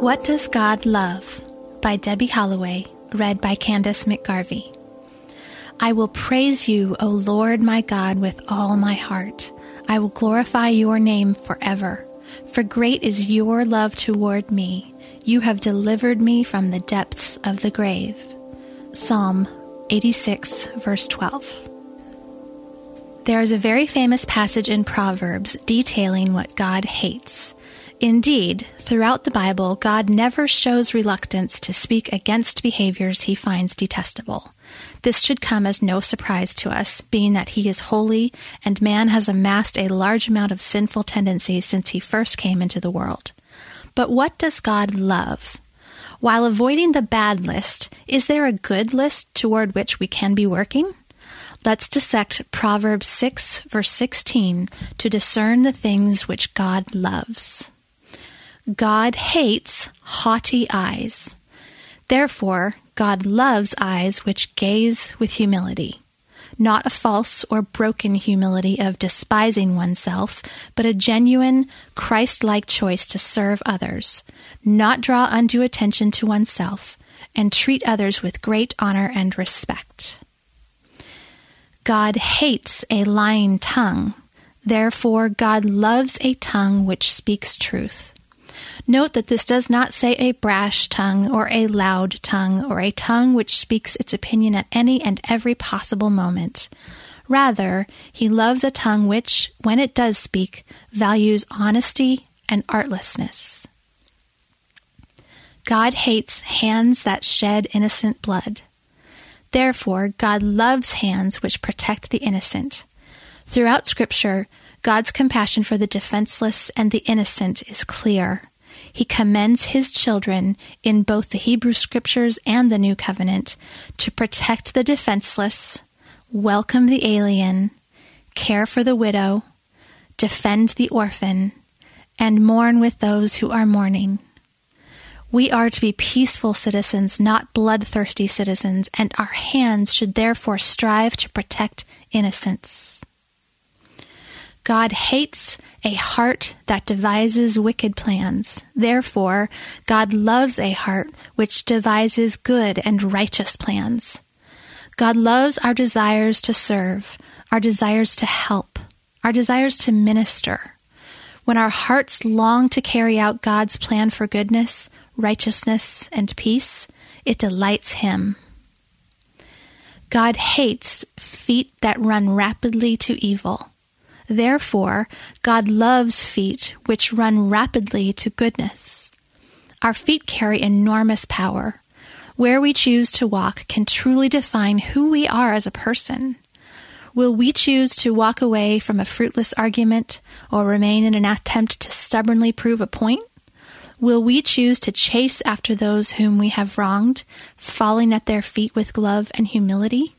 What Does God Love? by Debbie Holloway, read by Candace McGarvey. I will praise you, O Lord my God, with all my heart. I will glorify your name forever. For great is your love toward me. You have delivered me from the depths of the grave. Psalm 86, verse 12. There is a very famous passage in Proverbs detailing what God hates. Indeed, throughout the Bible, God never shows reluctance to speak against behaviors he finds detestable. This should come as no surprise to us, being that he is holy and man has amassed a large amount of sinful tendencies since he first came into the world. But what does God love? While avoiding the bad list, is there a good list toward which we can be working? Let's dissect Proverbs 6, verse 16, to discern the things which God loves. God hates haughty eyes. Therefore, God loves eyes which gaze with humility. Not a false or broken humility of despising oneself, but a genuine, Christ like choice to serve others, not draw undue attention to oneself, and treat others with great honor and respect. God hates a lying tongue. Therefore, God loves a tongue which speaks truth. Note that this does not say a brash tongue or a loud tongue or a tongue which speaks its opinion at any and every possible moment. Rather, he loves a tongue which, when it does speak, values honesty and artlessness. God hates hands that shed innocent blood. Therefore, God loves hands which protect the innocent. Throughout Scripture, God's compassion for the defenseless and the innocent is clear. He commends his children in both the Hebrew Scriptures and the New Covenant to protect the defenseless, welcome the alien, care for the widow, defend the orphan, and mourn with those who are mourning. We are to be peaceful citizens, not bloodthirsty citizens, and our hands should therefore strive to protect innocence. God hates a heart that devises wicked plans. Therefore, God loves a heart which devises good and righteous plans. God loves our desires to serve, our desires to help, our desires to minister. When our hearts long to carry out God's plan for goodness, righteousness, and peace, it delights Him. God hates feet that run rapidly to evil. Therefore, God loves feet which run rapidly to goodness. Our feet carry enormous power. Where we choose to walk can truly define who we are as a person. Will we choose to walk away from a fruitless argument or remain in an attempt to stubbornly prove a point? Will we choose to chase after those whom we have wronged, falling at their feet with love and humility?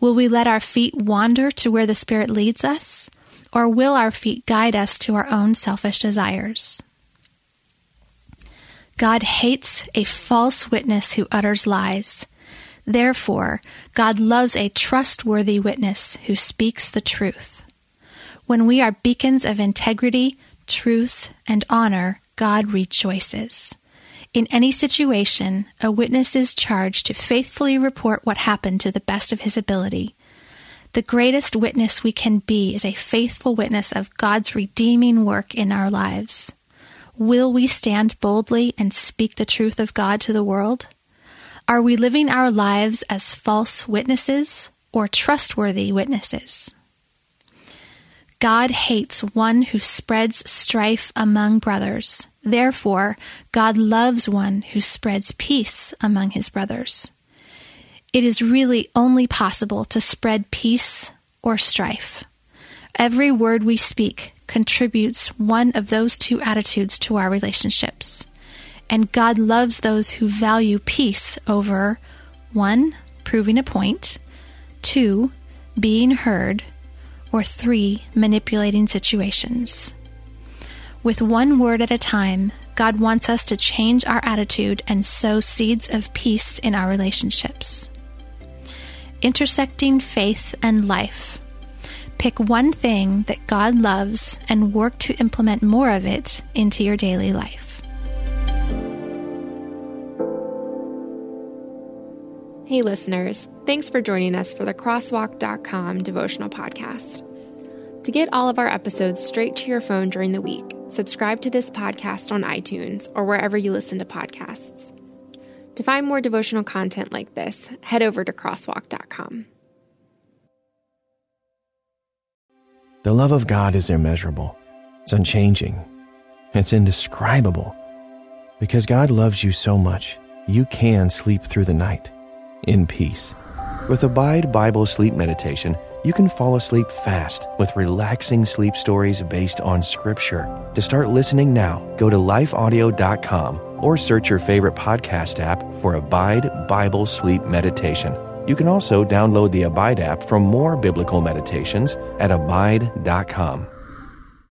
Will we let our feet wander to where the Spirit leads us? Or will our feet guide us to our own selfish desires? God hates a false witness who utters lies. Therefore, God loves a trustworthy witness who speaks the truth. When we are beacons of integrity, truth, and honor, God rejoices. In any situation, a witness is charged to faithfully report what happened to the best of his ability. The greatest witness we can be is a faithful witness of God's redeeming work in our lives. Will we stand boldly and speak the truth of God to the world? Are we living our lives as false witnesses or trustworthy witnesses? God hates one who spreads strife among brothers. Therefore, God loves one who spreads peace among his brothers. It is really only possible to spread peace or strife. Every word we speak contributes one of those two attitudes to our relationships. And God loves those who value peace over 1. proving a point, 2. being heard, or 3. manipulating situations. With one word at a time, God wants us to change our attitude and sow seeds of peace in our relationships Intersecting Faith and Life. Pick one thing that God loves and work to implement more of it into your daily life. Hey, listeners, thanks for joining us for the crosswalk.com devotional podcast. To get all of our episodes straight to your phone during the week, subscribe to this podcast on iTunes or wherever you listen to podcasts. To find more devotional content like this, head over to Crosswalk.com. The love of God is immeasurable, it's unchanging, it's indescribable. Because God loves you so much, you can sleep through the night in peace. With Abide Bible Sleep Meditation, you can fall asleep fast with relaxing sleep stories based on Scripture. To start listening now, go to lifeaudio.com or search your favorite podcast app for Abide Bible Sleep Meditation. You can also download the Abide app for more biblical meditations at abide.com.